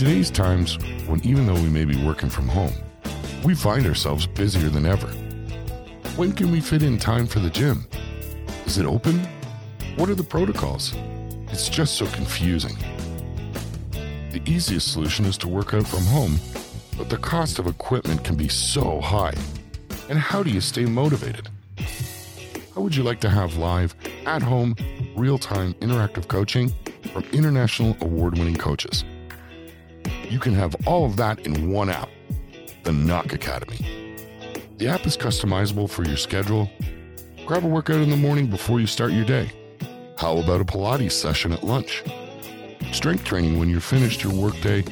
today's times, when even though we may be working from home, we find ourselves busier than ever. When can we fit in time for the gym? Is it open? What are the protocols? It's just so confusing. The easiest solution is to work out from home, but the cost of equipment can be so high. And how do you stay motivated? How would you like to have live, at home, real time interactive coaching from international award winning coaches? You can have all of that in one app the Nock Academy. The app is customizable for your schedule. Grab a workout in the morning before you start your day. How about a Pilates session at lunch? Strength training when you're finished your workday,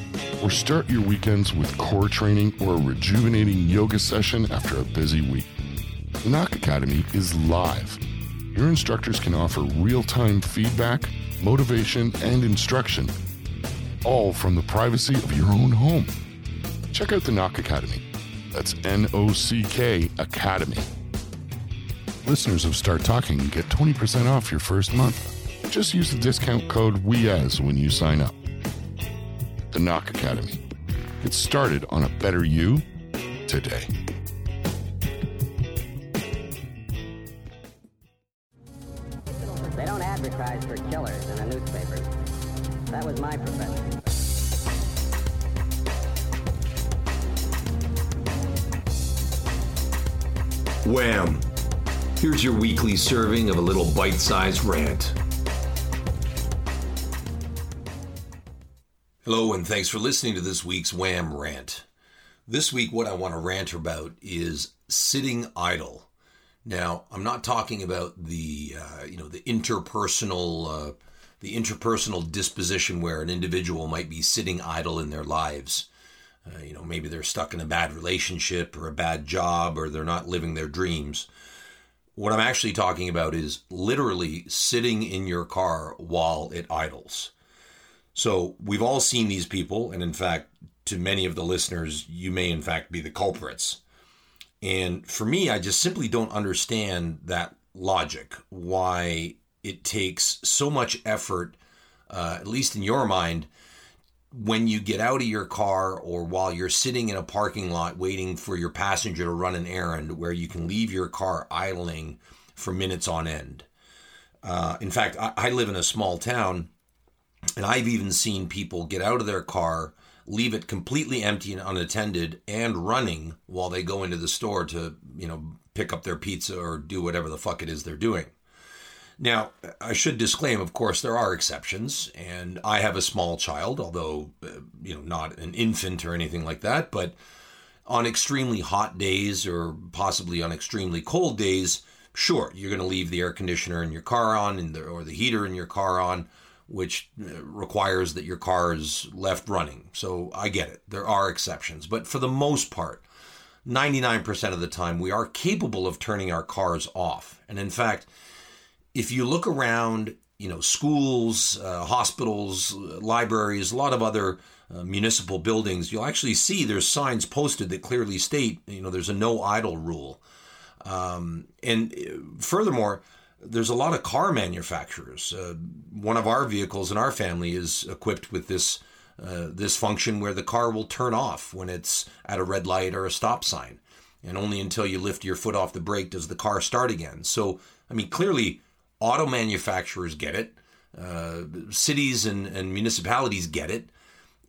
or start your weekends with core training or a rejuvenating yoga session after a busy week. The Nock Academy is live. Your instructors can offer real time feedback, motivation, and instruction, all from the privacy of your own home. Check out the Nock Academy. That's N O C K Academy. Listeners of Start Talking get 20% off your first month. Just use the discount code WEAS when you sign up. The Nock Academy. Get started on a better you today. They don't advertise for killers in the newspapers. That was my profession. Wham! Here's your weekly serving of a little bite sized rant. Hello, and thanks for listening to this week's Wham Rant. This week, what I want to rant about is sitting idle. Now, I'm not talking about the uh, you know the interpersonal uh, the interpersonal disposition where an individual might be sitting idle in their lives. Uh, you know, maybe they're stuck in a bad relationship or a bad job or they're not living their dreams. What I'm actually talking about is literally sitting in your car while it idles. So we've all seen these people, and in fact, to many of the listeners, you may in fact be the culprits. And for me, I just simply don't understand that logic, why it takes so much effort, uh, at least in your mind, when you get out of your car or while you're sitting in a parking lot waiting for your passenger to run an errand where you can leave your car idling for minutes on end. Uh, in fact, I, I live in a small town and I've even seen people get out of their car, leave it completely empty and unattended, and running while they go into the store to, you know, pick up their pizza or do whatever the fuck it is they're doing. Now, I should disclaim, of course, there are exceptions, and I have a small child, although, uh, you know, not an infant or anything like that, but on extremely hot days or possibly on extremely cold days, sure, you're going to leave the air conditioner in your car on the, or the heater in your car on, which uh, requires that your car is left running. So I get it. There are exceptions, but for the most part, 99% of the time, we are capable of turning our cars off. And in fact, if you look around, you know, schools, uh, hospitals, libraries, a lot of other uh, municipal buildings, you'll actually see there's signs posted that clearly state, you know, there's a no idle rule. Um, and uh, furthermore, there's a lot of car manufacturers. Uh, one of our vehicles in our family is equipped with this uh, this function where the car will turn off when it's at a red light or a stop sign, and only until you lift your foot off the brake does the car start again. So, I mean, clearly Auto manufacturers get it. Uh, cities and, and municipalities get it.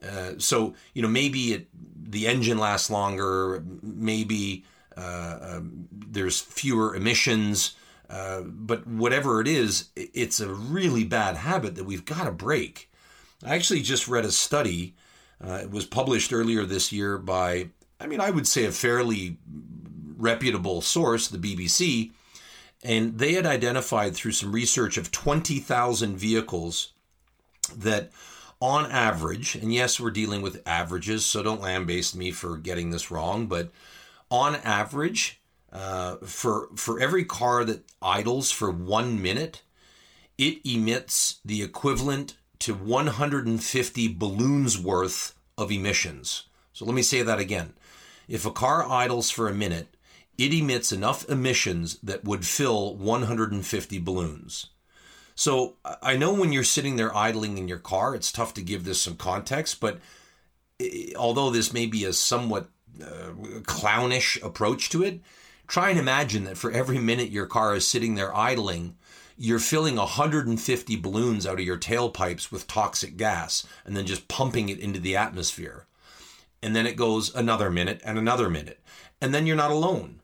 Uh, so you know maybe it, the engine lasts longer. Maybe uh, um, there's fewer emissions. Uh, but whatever it is, it's a really bad habit that we've got to break. I actually just read a study. Uh, it was published earlier this year by, I mean, I would say a fairly reputable source, the BBC, and they had identified through some research of 20,000 vehicles that, on average, and yes, we're dealing with averages, so don't lambaste me for getting this wrong, but on average, uh, for for every car that idles for one minute, it emits the equivalent to 150 balloons worth of emissions. So let me say that again. If a car idles for a minute, it emits enough emissions that would fill 150 balloons. So I know when you're sitting there idling in your car, it's tough to give this some context, but although this may be a somewhat uh, clownish approach to it, try and imagine that for every minute your car is sitting there idling, you're filling 150 balloons out of your tailpipes with toxic gas and then just pumping it into the atmosphere. And then it goes another minute and another minute. And then you're not alone.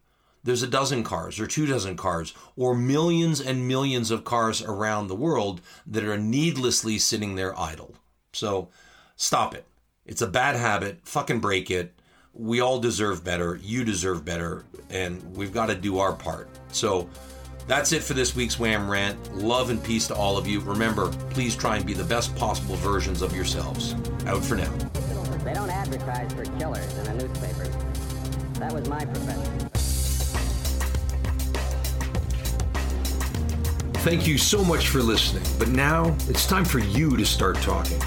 There's a dozen cars or two dozen cars or millions and millions of cars around the world that are needlessly sitting there idle. So stop it. It's a bad habit. Fucking break it. We all deserve better. You deserve better. And we've got to do our part. So, that's it for this week's Wham Rant. Love and peace to all of you. Remember, please try and be the best possible versions of yourselves. Out for now. They don't advertise for killers in the newspapers. That was my profession. Thank you so much for listening. But now it's time for you to start talking.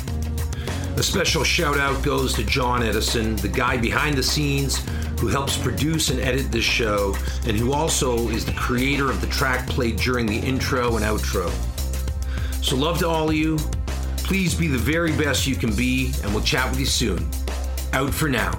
A special shout out goes to John Edison, the guy behind the scenes who helps produce and edit this show, and who also is the creator of the track played during the intro and outro. So, love to all of you. Please be the very best you can be, and we'll chat with you soon. Out for now.